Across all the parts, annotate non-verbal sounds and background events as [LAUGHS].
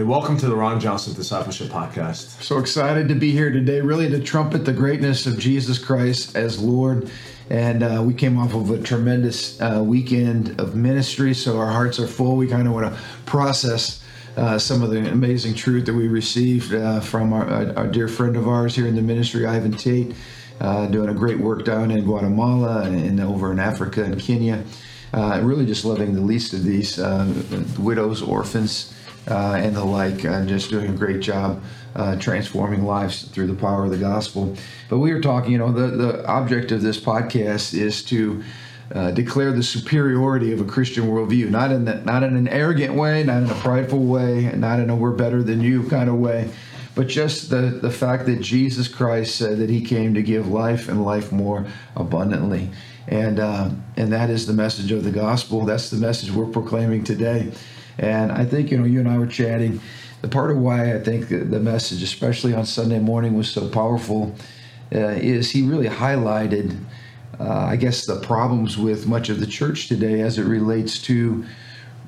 Hey, welcome to the Ron Johnson Discipleship Podcast. So excited to be here today, really to trumpet the greatness of Jesus Christ as Lord. And uh, we came off of a tremendous uh, weekend of ministry, so our hearts are full. We kind of want to process uh, some of the amazing truth that we received uh, from our, our, dear friend of ours here in the ministry, Ivan Tait, uh, doing a great work down in Guatemala and over in Africa and Kenya. Uh, really just loving the least of these widows, orphans uh, and the like, and just doing a great job uh, transforming lives through the power of the gospel. But we are talking, you know, the, the object of this podcast is to uh, declare the superiority of a Christian worldview, not in the, not in an arrogant way, not in a prideful way, not in a we're better than you kind of way, but just the, the fact that Jesus Christ said that He came to give life and life more abundantly, and uh, and that is the message of the gospel. That's the message we're proclaiming today. And I think, you know, you and I were chatting. The part of why I think the message, especially on Sunday morning, was so powerful uh, is he really highlighted, uh, I guess, the problems with much of the church today as it relates to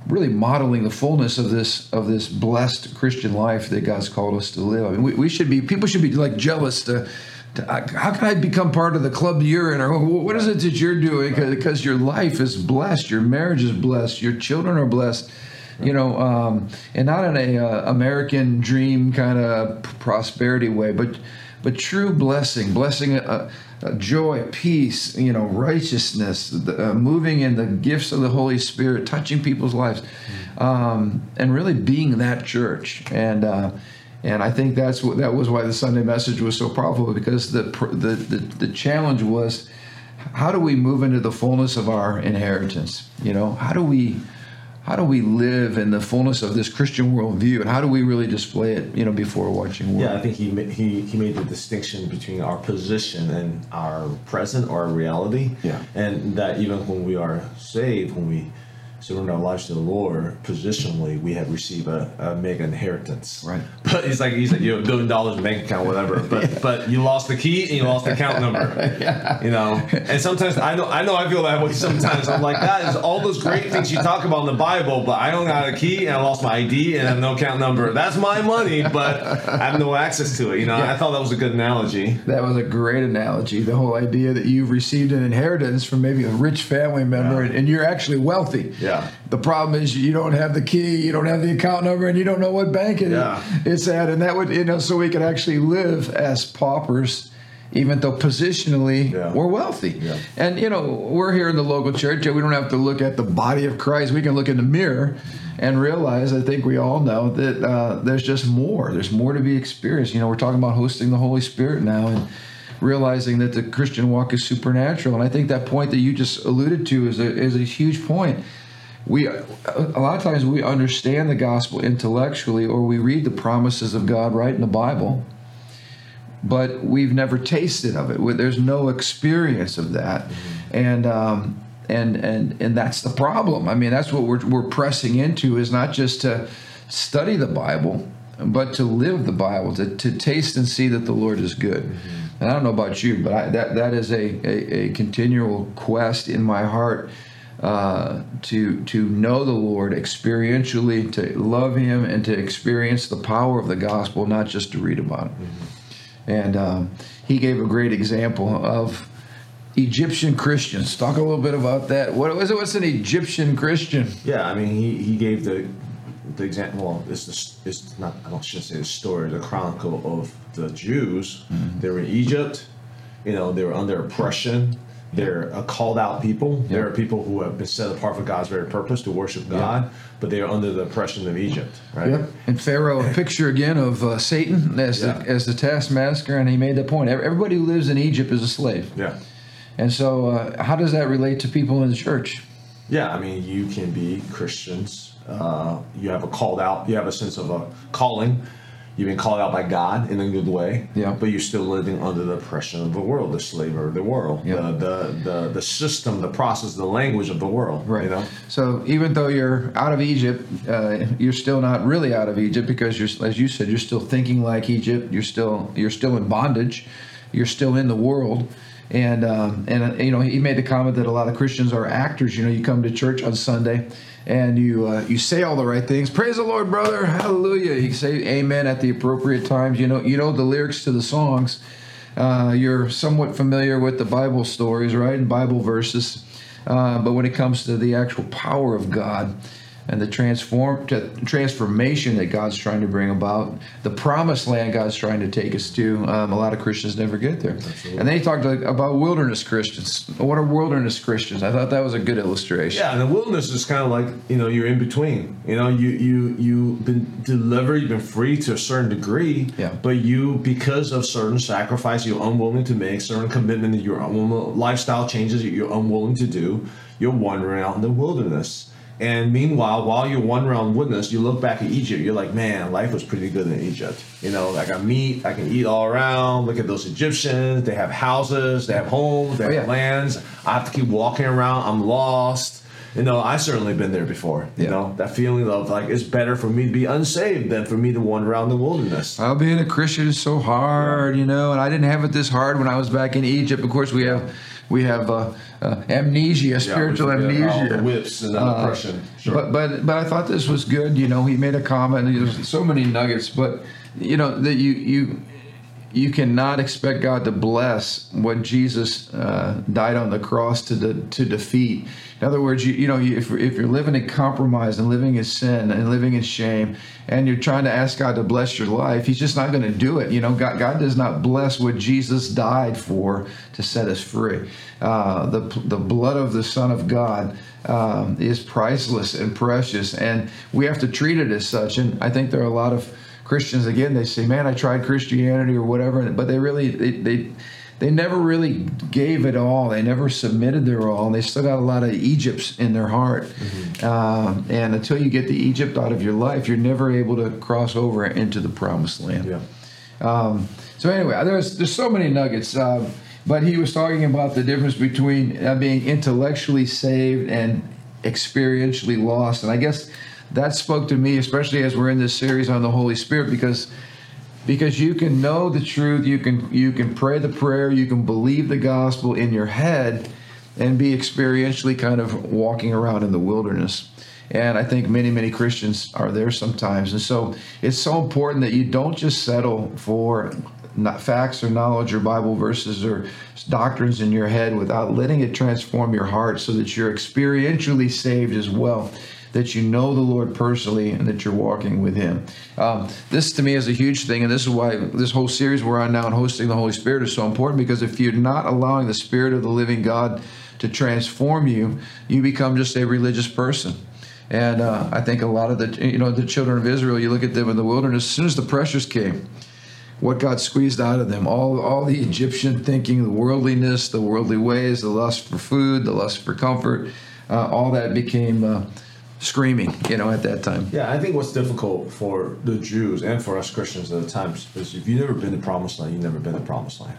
really modeling the fullness of this of this blessed Christian life that God's called us to live. I mean, we, we should be people should be like jealous to how can I become part of the club you're in? Or what is it that you're doing? Because your life is blessed, your marriage is blessed, your children are blessed you know, um, and not in a uh, American dream kind of prosperity way, but but true blessing, blessing, uh, uh, joy, peace, you know, righteousness, the, uh, moving in the gifts of the Holy Spirit, touching people's lives, um, and really being that church. And uh, and I think that's what that was why the Sunday message was so powerful because the the the, the challenge was. How do we move into the fullness of our inheritance? You know, how do we how do we live in the fullness of this Christian worldview, and how do we really display it, you know, before watching war? Yeah, I think he he he made the distinction between our position and our present or our reality. Yeah, and that even when we are saved, when we surrender our lives to the Lord, positionally, we have received a, a mega inheritance. Right. [LAUGHS] But he's like, he's like, you have a billion dollars in bank account, whatever. [LAUGHS] But yeah. but you lost the key and you lost the account number. [LAUGHS] yeah. You know. And sometimes I know I know I feel that way sometimes. I'm like, that is all those great things you talk about in the Bible, but I don't got a key and I lost my ID and I have no account number. That's my money, but I have no access to it. You know, yeah. I thought that was a good analogy. That was a great analogy. The whole idea that you've received an inheritance from maybe a rich family member and, and you're actually wealthy. Yeah. Yeah. The problem is you don't have the key, you don't have the account number, and you don't know what bank it yeah. it's at. And that would, you know, so we could actually live as paupers even though positionally yeah. we're wealthy. Yeah. And you know, we're here in the local church, we don't have to look at the body of Christ. We can look in the mirror and realize, I think we all know that uh, there's just more. There's more to be experienced. You know, we're talking about hosting the Holy Spirit now and realizing that the Christian walk is supernatural. And I think that point that you just alluded to is a, is a huge point we a lot of times we understand the gospel intellectually or we read the promises of God right in the Bible but we've never tasted of it there's no experience of that mm-hmm. and um, and and and that's the problem I mean that's what we're, we're pressing into is not just to study the Bible but to live the Bible to, to taste and see that the Lord is good mm-hmm. and I don't know about you but I, that that is a, a, a continual quest in my heart uh, to to know the Lord experientially, to love Him, and to experience the power of the gospel, not just to read about it. Mm-hmm. And um, he gave a great example of Egyptian Christians. Talk a little bit about that. What was it? What's an Egyptian Christian? Yeah, I mean, he, he gave the the example. Well, it's the, it's not. I don't should say the story. The chronicle of the Jews. Mm-hmm. They were in Egypt. You know, they were under oppression they're a called out people. There are people who have been set apart for God's very purpose to worship God, but they are under the oppression of Egypt. Right. Yep. And Pharaoh, a picture again of uh, Satan as the, as the taskmaster, and he made the point: everybody who lives in Egypt is a slave. Yeah. And so, uh, how does that relate to people in the church? Yeah, I mean, you can be Christians. Uh, you have a called out. You have a sense of a calling You've been called out by God in a good way, yeah. but you're still living under the oppression of the world, the slavery of the world, yeah. the, the, the, the system, the process, the language of the world. Right. You know? So even though you're out of Egypt, uh, you're still not really out of Egypt because you're, as you said, you're still thinking like Egypt. You're still you're still in bondage. You're still in the world. And um, and uh, you know he made the comment that a lot of Christians are actors. You know, you come to church on Sunday and you uh, you say all the right things. Praise the Lord, brother. Hallelujah. You say amen at the appropriate times. You know you know the lyrics to the songs. Uh, you're somewhat familiar with the Bible stories, right, and Bible verses. Uh, but when it comes to the actual power of God, and the transform transformation that God's trying to bring about, the promised land God's trying to take us to. Um, a lot of Christians never get there. Absolutely. And then he talked about wilderness Christians. What are wilderness Christians? I thought that was a good illustration. Yeah, and the wilderness is kind of like you know you're in between. You know, you you you've been delivered, you've been free to a certain degree. Yeah. But you, because of certain sacrifice you're unwilling to make, certain commitment that your lifestyle changes that you're unwilling to do, you're wandering out in the wilderness and meanwhile, while you're one round witness, you look back at Egypt, you're like, man, life was pretty good in Egypt. You know, I got meat, I can eat all around. Look at those Egyptians. They have houses, they have homes, they oh, have oh, yeah. lands. I have to keep walking around. I'm lost. You know, I certainly been there before. You yeah. know, that feeling of like it's better for me to be unsaved than for me to wander around the wilderness. Well, being a Christian is so hard, you know, and I didn't have it this hard when I was back in Egypt. Of course, we have we have uh, uh, amnesia, spiritual yeah, amnesia, whips and uh, oppression. Sure. But but but I thought this was good. You know, he made a comment. There's so many nuggets, but you know that you you you cannot expect God to bless what Jesus uh, died on the cross to de- to defeat. In other words, you, you know, if, if you're living in compromise and living in sin and living in shame, and you're trying to ask God to bless your life, He's just not going to do it. You know, God, God does not bless what Jesus died for to set us free. Uh, the the blood of the Son of God. Um, is priceless and precious, and we have to treat it as such. And I think there are a lot of Christians again, they say, "Man, I tried Christianity or whatever," but they really they they, they never really gave it all. They never submitted their all. And they still got a lot of Egypts in their heart. Mm-hmm. Uh, and until you get the Egypt out of your life, you're never able to cross over into the promised land. Yeah. Um, so anyway, there's there's so many nuggets. Uh, but he was talking about the difference between uh, being intellectually saved and experientially lost. And I guess that spoke to me, especially as we're in this series on the Holy Spirit, because because you can know the truth, you can you can pray the prayer, you can believe the gospel in your head, and be experientially kind of walking around in the wilderness. And I think many, many Christians are there sometimes. And so it's so important that you don't just settle for not facts or knowledge or Bible verses or doctrines in your head without letting it transform your heart so that you're experientially saved as well that you know the Lord personally and that you're walking with Him. Um, this to me is a huge thing, and this is why this whole series we're on now and hosting the Holy Spirit is so important because if you're not allowing the Spirit of the living God to transform you, you become just a religious person. And uh, I think a lot of the you know the children of Israel, you look at them in the wilderness. As soon as the pressures came, what God squeezed out of them, all all the Egyptian thinking, the worldliness, the worldly ways, the lust for food, the lust for comfort, uh, all that became uh, screaming, you know, at that time. Yeah, I think what's difficult for the Jews and for us Christians at the time is if you've never been to Promised Land, you've never been to Promised Land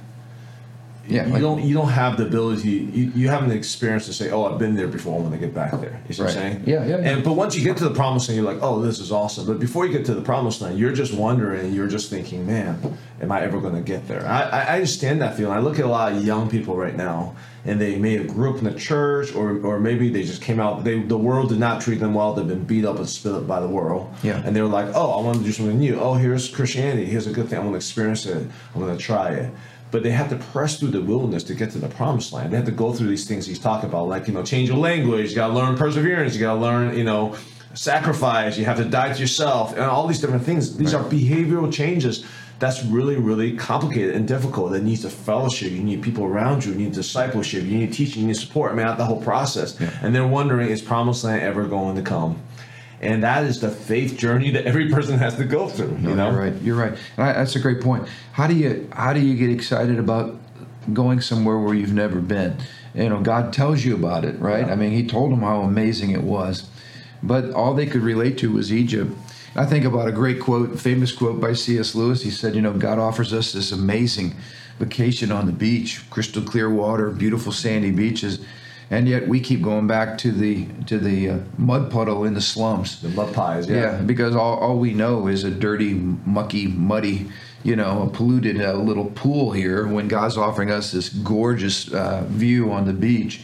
yeah, you like, don't you don't have the ability. You, you haven't the experience to say, "Oh, I've been there before. When I get back there." You see right. what I'm saying? Yeah, yeah, yeah. And but once you get to the promised land, you're like, "Oh, this is awesome." But before you get to the promised land, you're just wondering. You're just thinking, "Man, am I ever going to get there?" I, I understand that feeling. I look at a lot of young people right now, and they may have grew up in the church, or or maybe they just came out. They the world did not treat them well. They've been beat up and spit up by the world. Yeah. And they were like, "Oh, I want to do something new. Oh, here's Christianity. Here's a good thing. I want to experience it. I'm going to try it." but they have to press through the wilderness to get to the promised land. They have to go through these things he's talking about, like you know, change your language. You got to learn perseverance. You got to learn, you know, sacrifice. You have to die to yourself, and all these different things. These right. are behavioral changes. That's really, really complicated and difficult. That needs a fellowship. You need people around you. You need discipleship. You need teaching. You need support. I mean, the whole process. Yeah. And they're wondering, is promised land ever going to come? and that is the faith journey that every person has to go through. You no, know, you're right. You're right. that's a great point. How do you how do you get excited about going somewhere where you've never been? You know, God tells you about it, right? Yeah. I mean, He told them how amazing it was, but all they could relate to was Egypt. I think about a great quote, famous quote by C.S. Lewis. He said, "You know, God offers us this amazing vacation on the beach, crystal clear water, beautiful sandy beaches." and yet we keep going back to the to the uh, mud puddle in the slums. The mud pies, yeah. Yeah, because all, all we know is a dirty, mucky, muddy, you know, a polluted uh, little pool here. When God's offering us this gorgeous uh, view on the beach,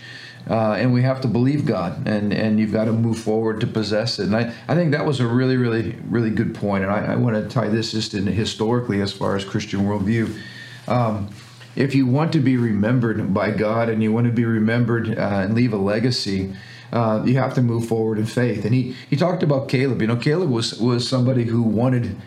Uh, and we have to believe God, and, and you've got to move forward to possess it. And I, I think that was a really, really, really good point. And I, I want to tie this just in historically as far as Christian worldview. Um, if you want to be remembered by God and you want to be remembered uh, and leave a legacy, uh, you have to move forward in faith. And he, he talked about Caleb. You know, Caleb was was somebody who wanted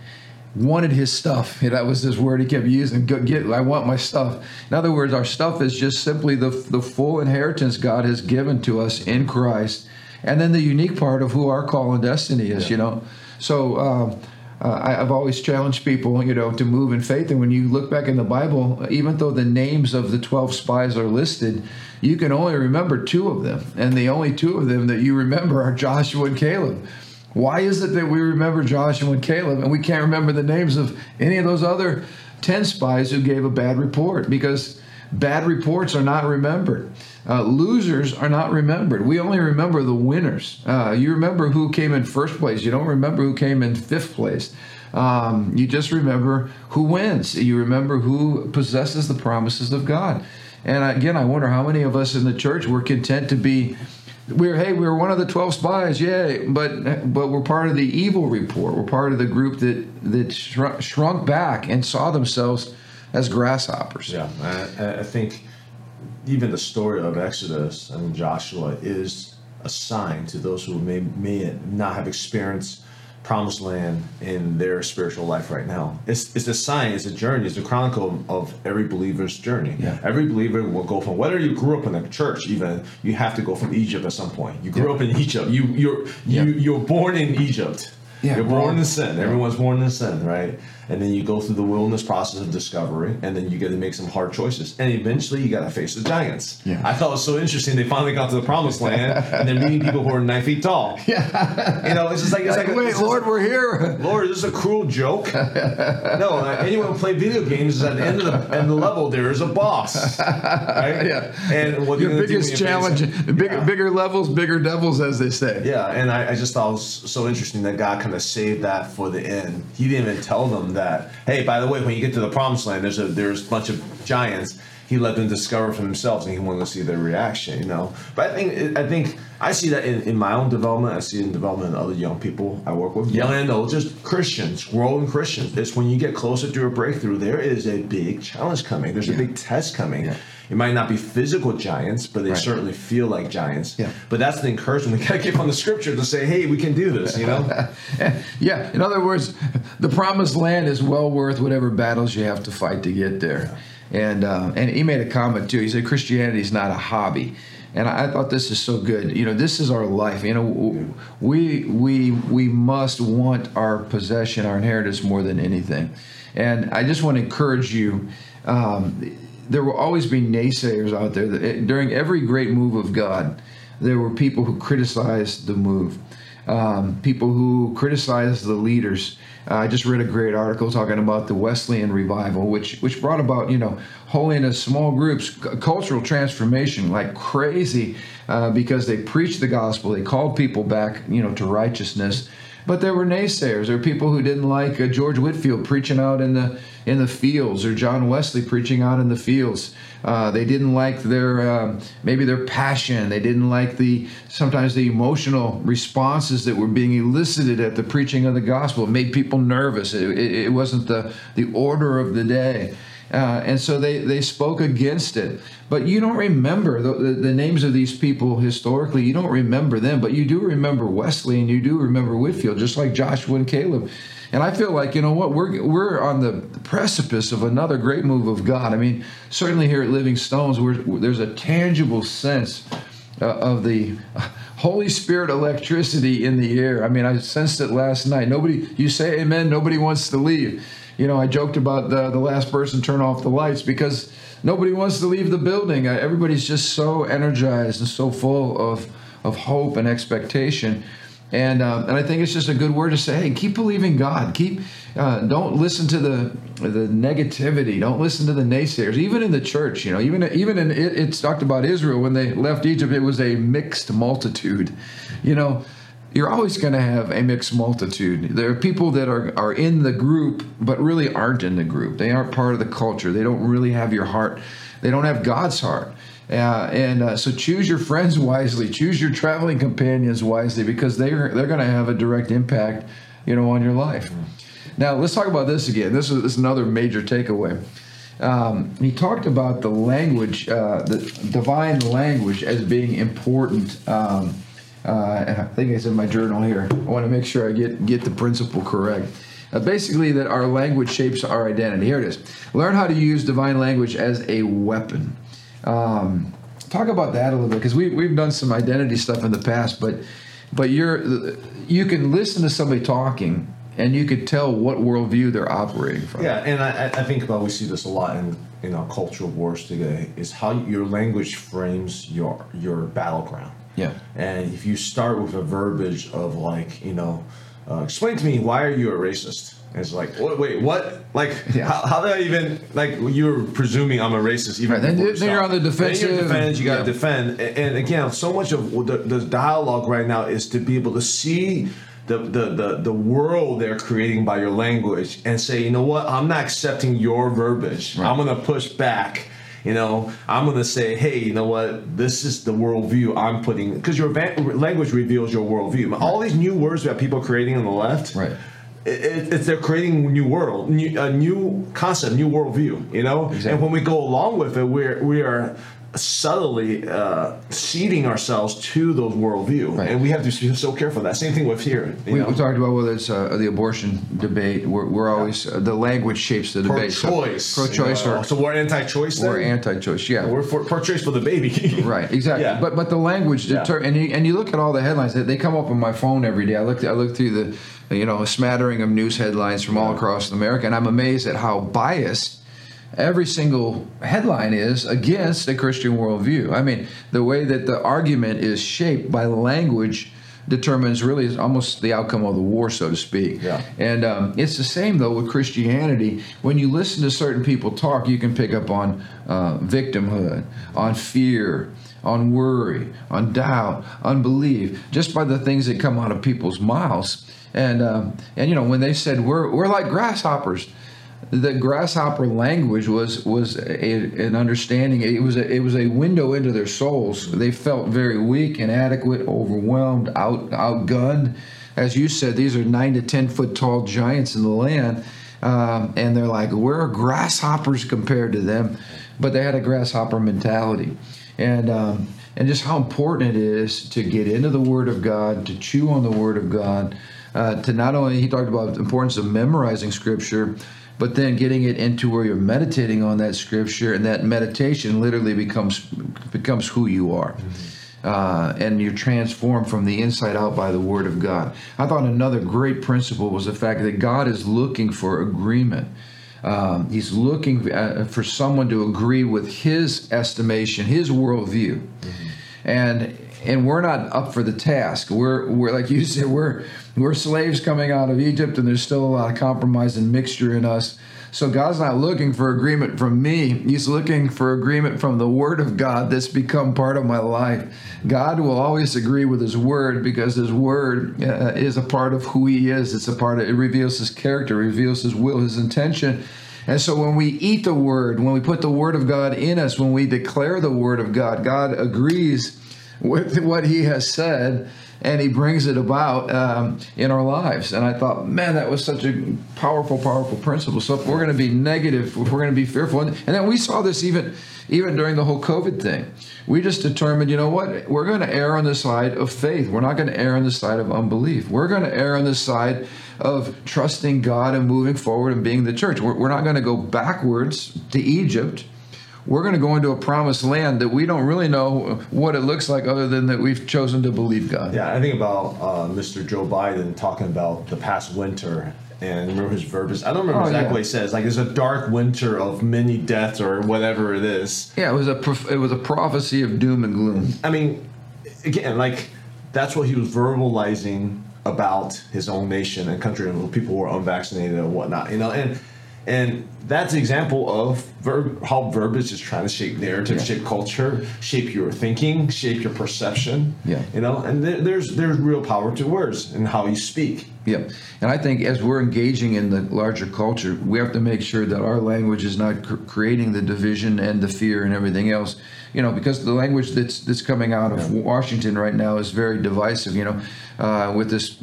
wanted his stuff. That was his word he kept using. Get, I want my stuff. In other words, our stuff is just simply the the full inheritance God has given to us in Christ, and then the unique part of who our call and destiny is. Yeah. You know, so. Um, uh, I, have always challenged people, you know, to move in faith. And when you look back in the Bible, even though the names of the 12 spies are listed, you can only remember two of them. And the only two of them that you remember are Joshua and Caleb. Why is it that we remember Joshua and Caleb and we can't remember the names of any of those other 10 spies who gave a bad report? Because bad reports are not remembered. Uh, losers are not remembered. We only remember the winners. Uh, you remember who came in first place. You don't remember who came in fifth place. Um, you just remember who wins. You remember who possesses the promises of God. And again, I wonder how many of us in the church were content to be. We're hey, we're one of the twelve spies, yay! But but we're part of the evil report. We're part of the group that that shrunk back and saw themselves as grasshoppers. Yeah, I, I think even the story of Exodus and Joshua is a sign to those who may, may not have experienced promised land in their spiritual life right now. It's, it's a sign, it's a journey, it's a chronicle of every believer's journey. Yeah. Every believer will go from whether you grew up in a church, even you have to go from Egypt at some point. You grew yeah. up in Egypt. You you're you you're born in Egypt. Yeah, you're born in sin. Everyone's born in sin, right? And then you go through the wilderness process of discovery, and then you got to make some hard choices, and eventually you got to face the giants. Yeah. I thought it was so interesting. They finally got to the promised land, and they're meeting people who are nine feet tall. [LAUGHS] Yeah. You know, it's just like it's like, like wait, Lord, we're here. Lord, this is this a cruel joke? [LAUGHS] no, uh, anyone who play video games is at the end of the end of the level there is a boss, right? [LAUGHS] Yeah. And what your biggest challenge, bigger yeah. bigger levels, bigger devils, as they say. Yeah, and I, I just thought it was so interesting that God kind of saved that for the end. He didn't even tell them that. Hey, by the way, when you get to the promised land, there's a there's a bunch of giants. He let them discover for themselves, and he wanted to see their reaction. You know, but I think I think I see that in, in my own development. I see it in development of other young people I work with, young and old, just Christians, growing Christians. It's when you get closer to a breakthrough, there is a big challenge coming. There's yeah. a big test coming. Yeah. It might not be physical giants, but they right. certainly feel like giants. Yeah. But that's the encouragement we got to give on the scripture to say, hey, we can do this, you know? [LAUGHS] yeah. In other words, the promised land is well worth whatever battles you have to fight to get there. Yeah. And, uh, and he made a comment too. He said, Christianity is not a hobby and I thought this is so good. You know, this is our life. You know, we we we must want our possession, our inheritance more than anything. And I just want to encourage you. Um, there will always be naysayers out there. That, eh, during every great move of God, there were people who criticized the move, um, people who criticized the leaders. Uh, I just read a great article talking about the Wesleyan revival, which which brought about you know holiness, small groups, c- cultural transformation like crazy, uh, because they preached the gospel, they called people back you know to righteousness. But there were naysayers. There were people who didn't like uh, George Whitefield preaching out in the in the fields, or John Wesley preaching out in the fields. Uh, they didn't like their uh, maybe their passion. They didn't like the sometimes the emotional responses that were being elicited at the preaching of the gospel. It made people nervous. It, it, it wasn't the the order of the day. Uh, and so they, they spoke against it. But you don't remember the, the, the, names of these people historically. You don't remember them, but you do remember Wesley and you do remember Whitefield, just like Joshua and Caleb. And I feel like, you know what, we're, we're on the precipice of another great move of God. I mean, certainly here at Living Stones, there's a tangible sense uh, of the Holy Spirit electricity in the air. I mean, I sensed it last night. Nobody, you say amen, nobody wants to leave. You know, I joked about the, the last person turn off the lights because nobody wants to leave the building. Uh, everybody's just so energized and so full of, of hope and expectation. And uh, and I think it's just a good word to say. Hey, keep believing God. Keep uh, don't listen to the the negativity. Don't listen to the naysayers. Even in the church, you know, even even in it, it's talked about Israel when they left Egypt. It was a mixed multitude. You know, you're always going to have a mixed multitude. There are people that are, are in the group, but really aren't in the group. They aren't part of the culture. They don't really have your heart. They don't have God's heart. Uh, and uh, so choose your friends wisely, choose your traveling companions wisely, because they're they're going to have a direct impact, you know, on your life. Now let's talk about this again. This is, this is another major takeaway. Um, he talked about the language, uh, the divine language, as being important. Um, uh, I think it's in my journal here. I want to make sure I get get the principle correct. Uh, basically, that our language shapes our identity. Here it is. Learn how to use divine language as a weapon. Um, talk about that a little bit because we we've done some identity stuff in the past, but but you're you can listen to somebody talking and you could tell what worldview they're operating from. Yeah, and I, I think about we see this a lot in in our cultural wars today is how your language frames your your battleground. Yeah. And if you start with a verbiage of like, you know, uh, explain to me why are you a racist? And it's like, wait, wait what? Like, [LAUGHS] Yeah. how, how did I even like? You're presuming I'm a racist, even Right, then before you- you then you're on the defensive. Then you're defense. You got to Yeah. defend. A- And again, so much of the, the dialogue right now is to be able to see. The, the, the, the world they're creating by your language and say, you know what, I'm not accepting your verbiage. I'm going to push back you know, I'm going to say, hey, you know what? This is the worldview I'm putting because your va- language reveals your worldview. All these new words that people are creating on the left, Right. it, it, it's they're creating a new world, new, a new concept, new worldview. You know, Exactly. and when we go along with it, we're we are subtly uh, ceding ourselves to those worldview, Right. and we have to be so careful. That same thing with here. You We, know? we talked about whether it's uh, the abortion debate. We're, we're always uh, the language shapes the debate. So pro-choice, pro-choice, you know, or so we're anti-choice. Then? we're anti-choice. Yeah, We're for, pro-choice for the baby. [LAUGHS] Right, exactly. Yeah. But but the language Yeah. deter- and you, and you look at all the headlines that they come up on my phone every day. I look I look through the you know a smattering of news headlines from all across America, and I'm amazed at how biased every single headline is against a Christian worldview. I mean, the way that the argument is shaped by language determines really almost the outcome of the war, so to speak. Yeah. And um, it's the same though with Christianity. When you listen to certain people talk, you can pick up on uh, victimhood, on fear, on worry, on doubt, unbelief, just by the things that come out of people's mouths. And um, and you know when they said we're we're like grasshoppers, the grasshopper language was was a, an understanding. It was a, it was a window into their souls. They felt very weak, inadequate, overwhelmed, out outgunned. As you said, these are nine to ten foot tall giants in the land, um, and they're like we're grasshoppers compared to them, but they had a grasshopper mentality, and. Um, and just how important it is to get into the Word of God, to chew on the Word of God, uh, to not only he talked about the importance of memorizing Scripture, but then getting it into where you're meditating on that Scripture, and that meditation literally becomes becomes who you are. Uh, and you're transformed from the inside out by the Word of God. I thought another great principle was the fact that God is looking for agreement. Um, he's looking uh, for someone to agree with his estimation, his worldview, and and we're not up for the task. We're we're like you [LAUGHS] said, we're we're slaves coming out of Egypt, and there's still a lot of compromise and mixture in us. So God's not looking for agreement from me. He's looking for agreement from the Word of God that's become part of my life. God will always agree with His Word because His Word uh, is a part of who He is. It's a part of it reveals His character, reveals His will, His intention. And so when we eat the Word, when we put the Word of God in us, when we declare the Word of God, God agrees with what He has said and he brings it about um, in our lives. And I thought, man, that was such a powerful, powerful principle. So if we're going to be negative, if we're going to be fearful, and, then we saw this even even during the whole COVID thing, we just determined, you know what, we're going to err on the side of faith. We're not going to err on the side of unbelief. We're going to err on the side of trusting God and moving forward and being the church. We're, we're not going to go backwards to Egypt we're going to go into a promised land that we don't really know what it looks like other than that we've chosen to believe God. Yeah, I think about uh, Mr. Joe Biden talking about the past winter. And remember his verbiage? I don't remember Oh, exactly yeah. what he says. Like it's a dark winter of many deaths or whatever it is. Yeah, it was a prof- it was a prophecy of doom and gloom. I mean, again, like that's what he was verbalizing about his own nation and country and people who are unvaccinated and whatnot. You know, and and that's an example of verb, how verbiage is just trying to shape narrative, Yeah. shape culture, shape your thinking, shape your perception. Yeah. You know, and there, there's there's real power to words and how you speak. Yeah, and I think as we're engaging in the larger culture, we have to make sure that our language is not cr- creating the division and the fear and everything else. You know, because the language that's that's coming out of Washington right now is very divisive. You know, uh, with this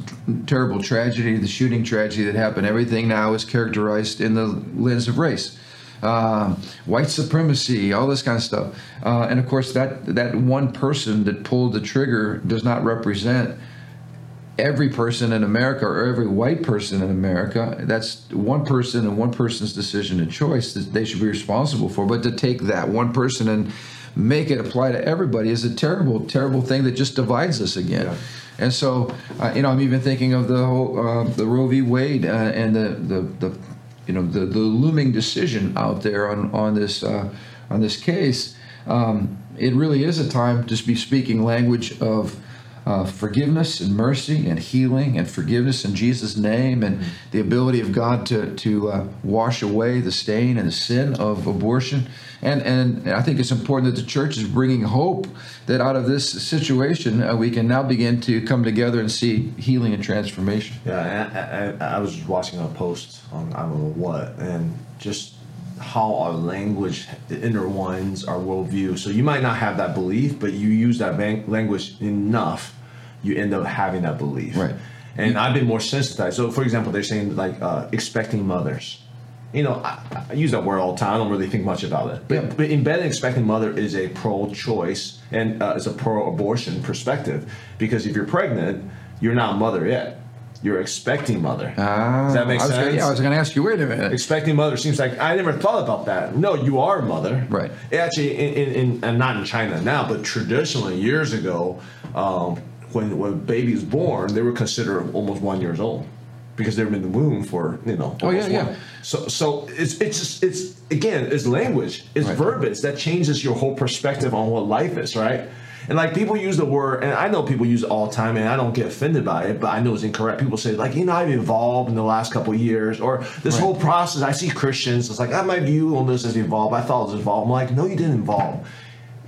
terrible tragedy, the shooting tragedy that happened, everything now is characterized in the lens of race. Uh, white supremacy, all this kind of stuff, uh, and of course that that one person that pulled the trigger does not represent every person in America or every white person in America. That's one person and one person's decision and choice that they should be responsible for. But to take that one person and make it apply to everybody is a terrible, terrible thing that just divides us again. Yeah. And so, uh, you know, I'm even thinking of the whole uh, the Roe v. Wade uh, and the, the the you know the, the looming decision out there on on this uh, on this case. Um, it really is a time to be speaking language of uh, forgiveness and mercy and healing and forgiveness in Jesus' name and the ability of God to, to uh, wash away the stain and the sin of abortion. And, and I think it's important that the church is bringing hope that out of this situation uh, we can now begin to come together and see healing and transformation. Yeah, I, I, I was watching a post on I don't know what, and just how our language intertwines our worldview. So you might not have that belief, but you use that language enough, you end up having that belief. Right. And I've been more sensitized. So, for example, they're saying like uh, expecting mothers. You know, I, I, use that word all the time. I don't really think much about it. But, yeah. but embedded expecting mother is a pro-choice and uh, is a pro-abortion perspective because if you're pregnant, you're not a mother yet you're expecting mother. Ah, Does that make sense? Gonna, yeah, I was going to ask you. Wait a minute. Expecting mother seems like I never thought about that. No, you are mother. Right. Actually, in, in, in and not in China now, but traditionally years ago, um, when when a baby is born, they were considered almost one years old because they've been in the womb for you know. Oh yeah, one. yeah. So so it's it's just it's again it's language, it's right. verbiage that changes your whole perspective on what life is, right? And like people use the word, and I know people use it all the time, and I don't get offended by it, but I know it's incorrect. People say like, you know, I've evolved in the last couple of years, or this right. whole process. I see Christians. It's like, I my view on this has evolved. I thought it was evolved. I'm like, no, you didn't evolve.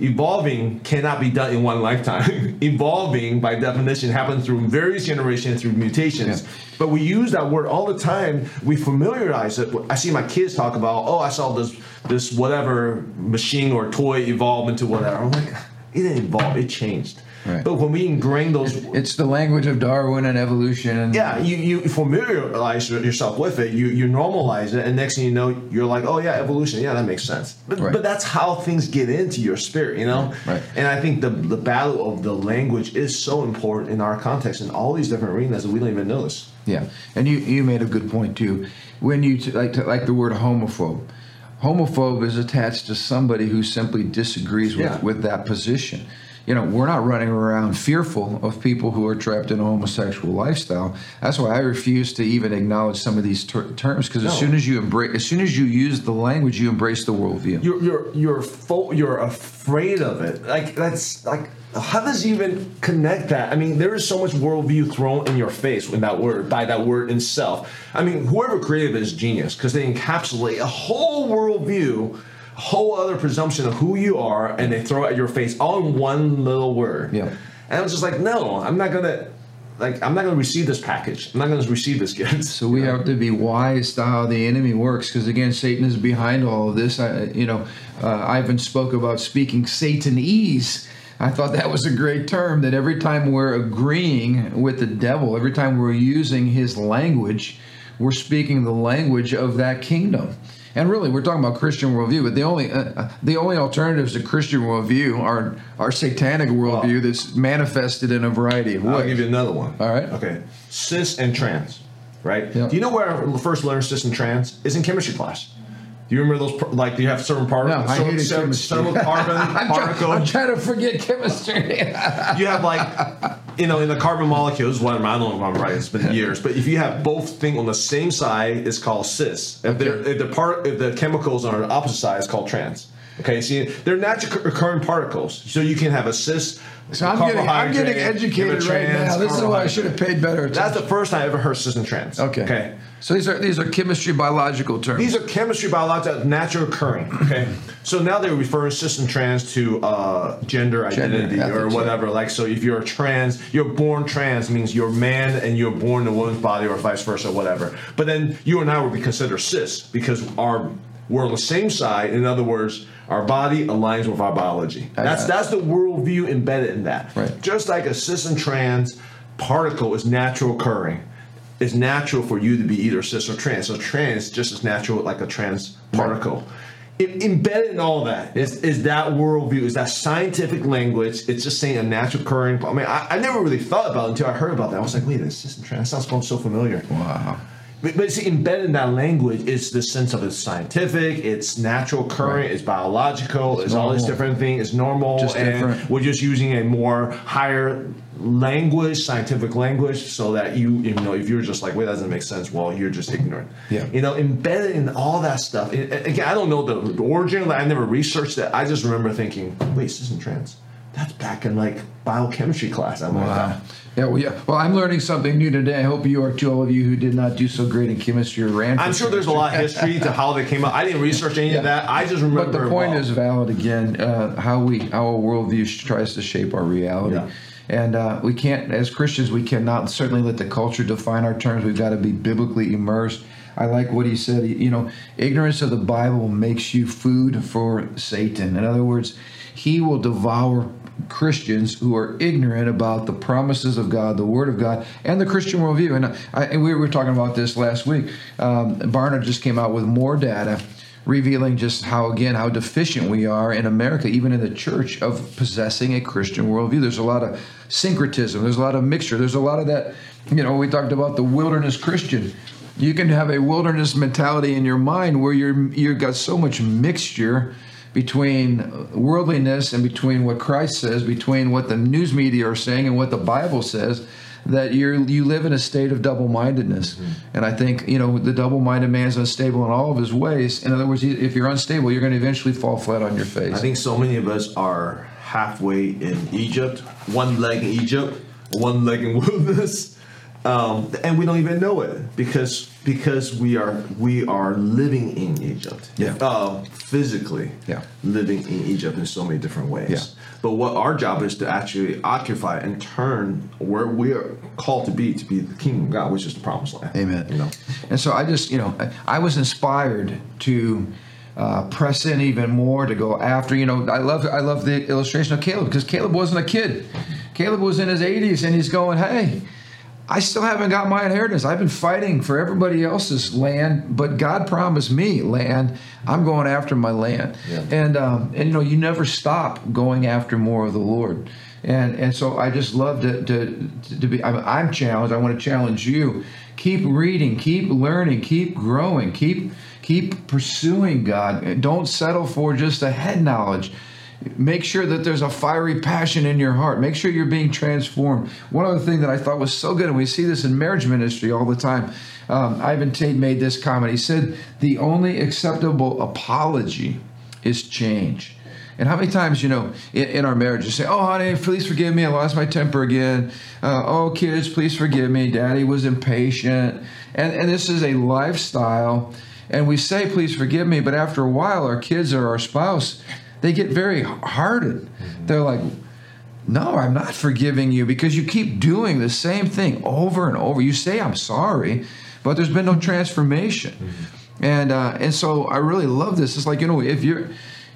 Evolving cannot be done in one lifetime. [LAUGHS] Evolving, by definition, happens through various generations through mutations. Yeah. But we use that word all the time. We familiarize it. I see my kids talk about, oh, I saw this this whatever machine or toy evolve into whatever. I'm like it didn't evolve. It changed. Right. But when we ingrain those, it's the language of Darwin and evolution. And yeah, you, you familiarize yourself with it. You you normalize it, and next thing you know, you're like, oh yeah, evolution. Yeah, that makes sense. But, right. but that's how things get into your spirit, you know. Right. And I think the the battle of the language is so important in our context in all these different arenas that we don't even notice. Yeah, and you you made a good point too. When you like to, like the word homophobe homophobe is attached to somebody who simply disagrees with, yeah. with that position. You know, we're not running around fearful of people who are trapped in a homosexual lifestyle. That's why I refuse to even acknowledge some of these ter- terms because no. as soon as you embrace, as soon as you use the language, you embrace the worldview. You're you're you're fo- you're afraid of it. Like that's like how does even connect that? I mean, there is so much worldview thrown in your face with that word by that word itself. I mean, whoever created it is genius because they encapsulate a whole worldview, whole other presumption of who you are, and they throw it at your face all in one little word. Yeah. And I was just like, no, I'm not gonna. Like I'm not going to receive this package. I'm not going to receive this gift. So we have to be wise to how the enemy works, because again, Satan is behind all of this. I, you know, uh, Ivan spoke about speaking Satanese I thought that was a great term that every time we're agreeing with the devil, every time we're using his language, we're speaking the language of that kingdom. And really, we're talking about Christian worldview, but the only uh, uh the only alternatives to Christian worldview are our satanic worldview well, that's manifested in a variety of ways. I'll give you another one. All right. Okay. Cis and trans. Right. Yep. Do you know where I first learned cis and trans? Is in chemistry class. Do you remember those? Like, do you have certain particles? No, certain, chemistry. Certain carbon [LAUGHS] I'm particle. Try, I'm trying to forget chemistry. [LAUGHS] you have like, you know, in the carbon molecules. Whatever I don't know if I'm right. It's been years, but if you have both things on the same side, it's called cis. If, okay. if the part, if the chemicals are on the opposite side, it's called trans. Okay, see, they're naturally occurring particles, so you can have a cis. So I'm getting, I'm getting educated right now. This is why I should have paid better attention. That's the first time I ever heard cis and trans. Okay. Okay. So these are these are chemistry biological terms. These are chemistry, biological, natural occurring. Okay, so now they refer cis and trans to uh, gender identity Gender, or ethics, whatever. Like, so if you're trans, you're born trans means you're man and you're born in a woman's body, or vice versa, whatever. But then you and I would be considered cis because our we're on the same side. In other words, our body aligns with our biology. That's that's the worldview embedded in that. Right. Just like a cis and trans particle is natural occurring it's natural for you to be either cis or trans. So trans just as natural like a trans particle. It, embedded in all that is, is that worldview, is that scientific language. It's just saying a natural occurring. I mean, I, I never really thought about it until I heard about that. I was like, wait, this cis and trans sounds so familiar. wow. But, see, embedded in that language is the sense of it's scientific, it's natural current, it's biological, it's, all this normal. different thing, it's normal, Just and different. we're just using a more higher language, scientific language, so that you, you know, if you're just like, wait, that doesn't make sense, well, you're just ignorant. Yeah. You know, embedded in all that stuff. it- again, I don't know the, the origin, like, I never researched it. I just remember thinking, wait, cis and trans. That's back in like biochemistry class. I'm like, Wow. Yeah, well, yeah. Well, I'm learning something new today. I hope you are too, all of you who did not do so great in chemistry or ran. I'm sure there's a lot of history to how they came up. I didn't research any of that. I just remember. But the point well, is valid again. Uh, how we how our worldview tries to shape our reality, Yeah. and uh, we can't, as Christians, we cannot certainly let the culture define our terms. We've got to be biblically immersed. I like what he said. You know, ignorance of the Bible makes you food for Satan. In other words, he will devour Christians who are ignorant about the promises of God, the Word of God, and the Christian worldview. And, I, and we were talking about this last week. Um, Barna just came out with more data revealing just how again how deficient we are in America, even in the church, of possessing a Christian worldview. There's a lot of syncretism. There's a lot of mixture. There's a lot of that. You know, we talked about the wilderness Christian. You can have a wilderness mentality in your mind where you're you've got so much mixture between worldliness and between what Christ says, between what the news media are saying and what the Bible says, that you you live in a state of double-mindedness. Mm-hmm. And I think you know the double-minded man is unstable in all of his ways. In other words, if you're unstable, you're going to eventually fall flat on your face. I think so many of us are halfway in Egypt, one leg in Egypt, one leg in wilderness, um, and we don't even know it because because we are we are living in Egypt. Yeah. Uh, physically. Yeah. Living in Egypt in so many different ways. Yeah. But what our job is to actually occupy and turn where we are called to be to be the kingdom of God, which is the promised land. Amen. You know. And so I just, you know, I, I was inspired to uh, press in even more to go after. You know, I love I love the illustration of Caleb because Caleb wasn't a kid. Caleb was in his 80s and he's going, hey. I still haven't got my inheritance. I've been fighting for everybody else's land, but God promised me land. I'm going after my land, Yeah. and um, and you know you never stop going after more of the Lord, and and so I just love to to, to be. I'm, I'm challenged. I want to challenge you. Keep reading, keep learning, keep growing, keep keep pursuing God. Don't settle for just a head knowledge. Make sure that there's a fiery passion in your heart. Make sure you're being transformed. One other thing that I thought was so good, and we see this in marriage ministry all the time. Um, Ivan Tait made this comment. He said, The only acceptable apology is change. And how many times, you know, in, in our marriage, you say, Oh, honey, please forgive me. I lost my temper again. Uh, oh, kids, please forgive me. Daddy was impatient. And, and this is a lifestyle. And we say, Please forgive me. But after a while, our kids or our spouse, they get very hardened. They're like, no, I'm not forgiving you because you keep doing the same thing over and over. You say I'm sorry, but there's been no transformation. And uh, and so I really love this. It's like you know if you're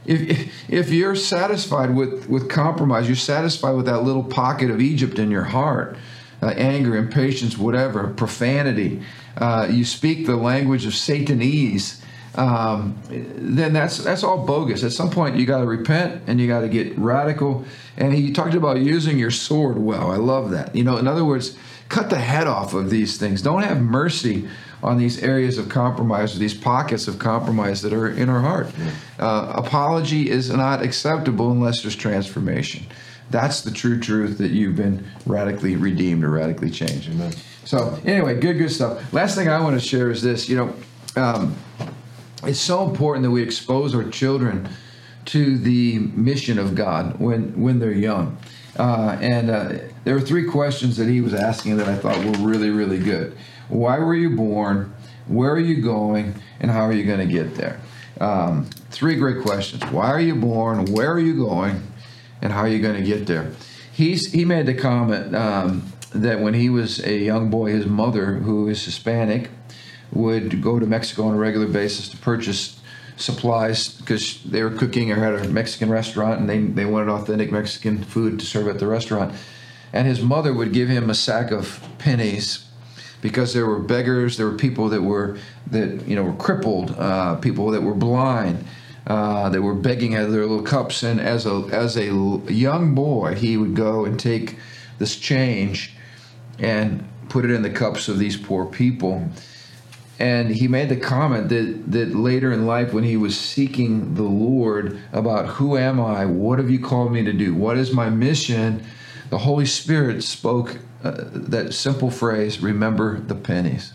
if if you're satisfied with with compromise, you're satisfied with that little pocket of Egypt in your heart, uh, anger, impatience, whatever, profanity. Uh, you speak the language of Satanese um, then that's that's all bogus. At some point, you got to repent and you got to get radical. And he talked about using your sword well. I love that. You know, in other words, cut the head off of these things. Don't have mercy on these areas of compromise or these pockets of compromise that are in our heart. Uh, apology is not acceptable unless there's transformation. That's the true truth that you've been radically redeemed or radically changed. Amen. So anyway, good, good stuff. Last thing I want to share is this. You know, um, it's so important that we expose our children to the mission of God when when they're young. Uh, and uh, there were three questions that he was asking that I thought were really, really good. Why were you born? Where are you going? And how are you going to get there? Um, three great questions. Why are you born? Where are you going? And how are you going to get there? He's, he made the comment um, that when he was a young boy, his mother, who is Hispanic, would go to Mexico on a regular basis to purchase supplies because they were cooking or had a Mexican restaurant and they, they wanted authentic Mexican food to serve at the restaurant. And his mother would give him a sack of pennies because there were beggars, there were people that were that you know were crippled, uh, people that were blind, uh, that were begging out of their little cups. And as a as a young boy, he would go and take this change and put it in the cups of these poor people and he made the comment that that later in life when he was seeking the lord about who am i? What have you called me to do? What is my mission? The holy spirit spoke uh, that simple phrase remember the pennies.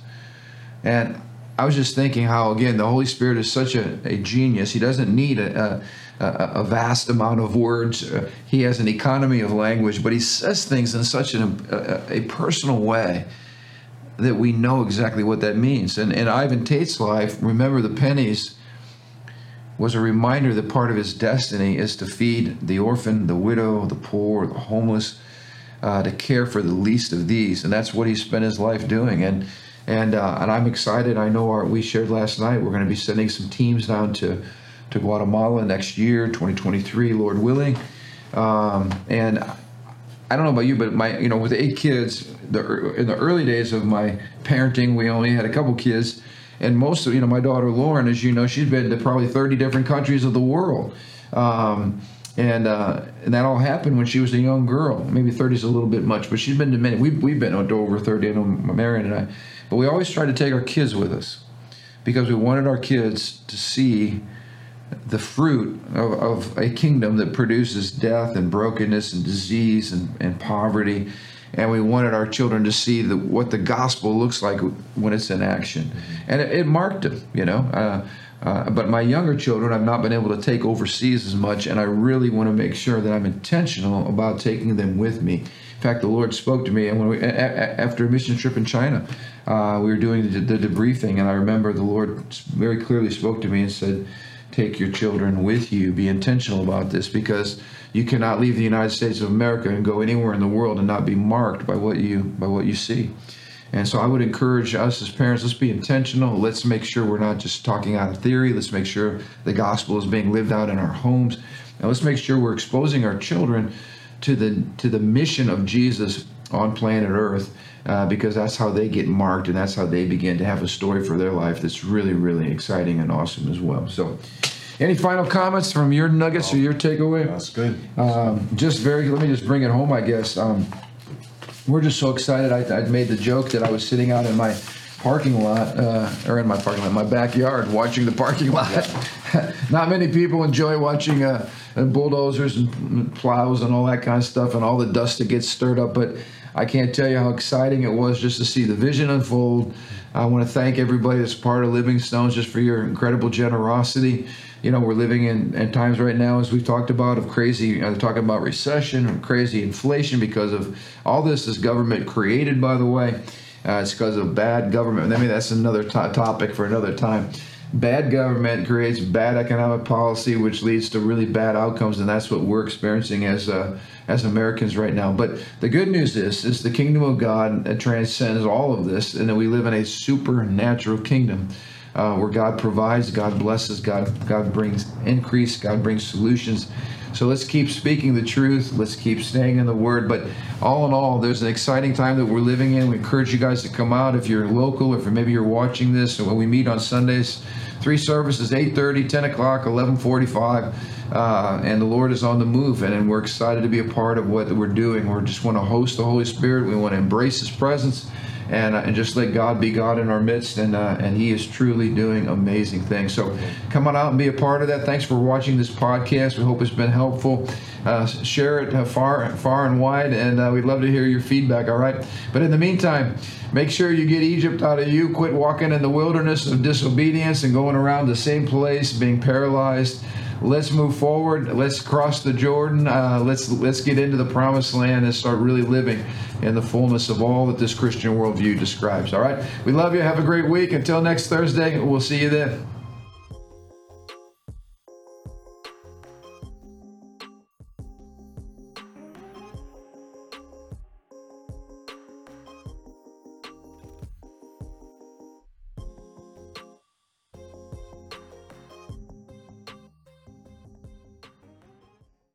And i was just thinking how again the holy spirit is such a, a genius. He doesn't need a, a, a vast amount of words. Uh, he has an economy of language but he says things in such an, a, a personal way that we know exactly what that means. And in Ivan Tait's life, remember the pennies was a reminder that part of his destiny is to feed the orphan, the widow, the poor, the homeless, uh, to care for the least of these, and that's what he spent his life doing. And and uh, and I'm excited. I know our, we shared last night. We're going to be sending some teams down to to Guatemala next year, 2023, Lord willing. Um, and I don't know about you, but my you know with eight kids, the in the early days of my parenting, we only had a couple kids, and most of you know my daughter Lauren, as you know, she's been to probably 30 different countries of the world. Um, and uh, and that all happened when she was a young girl. Maybe 30 is a little bit much, but she's been to many. We've, we've been to over 30. I know Marion and I, but we always try to take our kids with us because we wanted our kids to see the fruit of, of, a kingdom that produces death and brokenness and disease and, and poverty. And we wanted our children to see the, what the gospel looks like when it's in action. And it, it, marked them, you know. Uh, uh, but my younger children, I've not been able to take overseas as much, and I really want to make sure that I'm intentional about taking them with me. In fact, the Lord spoke to me, and when we, a, a, after a mission trip in China, uh, we were doing the, the debriefing, and I remember the Lord very clearly spoke to me and said, take your children with you. Be intentional about this because you cannot leave the United States of America and go anywhere in the world and not be marked by what you by what you see. And so I would encourage us as parents, let's be intentional. Let's make sure we're not just talking out of theory. Let's make sure the gospel is being lived out in our homes. And let's make sure we're exposing our children to the to the mission of Jesus on planet Earth uh, because that's how they get marked and that's how they begin to have a story for their life that's really, really exciting and awesome as well. So, any final comments from your nuggets oh, or your takeaway? That's good. Um, just very, let me just bring it home, I guess. Um, we're just so excited. I, I made the joke that I was sitting out in my parking lot, uh, or in my parking lot, my backyard, watching the parking lot. Yeah. [LAUGHS] Not many people enjoy watching uh, bulldozers and plows and all that kind of stuff and all the dust that gets stirred up, but I can't tell you how exciting it was just to see the vision unfold. I want to thank everybody that's part of Living Stones just for your incredible generosity. You know, we're living in, in times right now, as we've talked about, of crazy, uh, talking about recession and crazy inflation because of all this is government created, by the way. Uh, it's because of bad government. I mean, that's another topic for another time bad government creates bad economic policy, which leads to really bad outcomes, and that's what we're experiencing as uh, as Americans right now. But the good news is, is the kingdom of God transcends all of this, and that we live in a supernatural kingdom. Uh, where God provides, God blesses, God God brings increase, God brings solutions. So let's keep speaking the truth. Let's keep staying in the Word. But all in all, there's an exciting time that we're living in. We encourage you guys to come out if you're local, if maybe you're watching this. When we meet on Sundays, three services 8.30 10 o'clock 11.45 uh, and the lord is on the move and, and we're excited to be a part of what we're doing we just want to host the holy spirit we want to embrace his presence and, uh, and just let God be God in our midst, and uh, and He is truly doing amazing things. So, come on out and be a part of that. Thanks for watching this podcast. We hope it's been helpful. Uh, share it uh, far, far and wide, and uh, we'd love to hear your feedback. All right, but in the meantime, make sure you get Egypt out of you. Quit walking in the wilderness of disobedience and going around the same place, being paralyzed let's move forward. Let's cross the Jordan. Uh, let's let's get into the promised land and start really living in the fullness of all that this Christian worldview describes. All right. We love you. Have a great week. Until next Thursday, we'll see you then.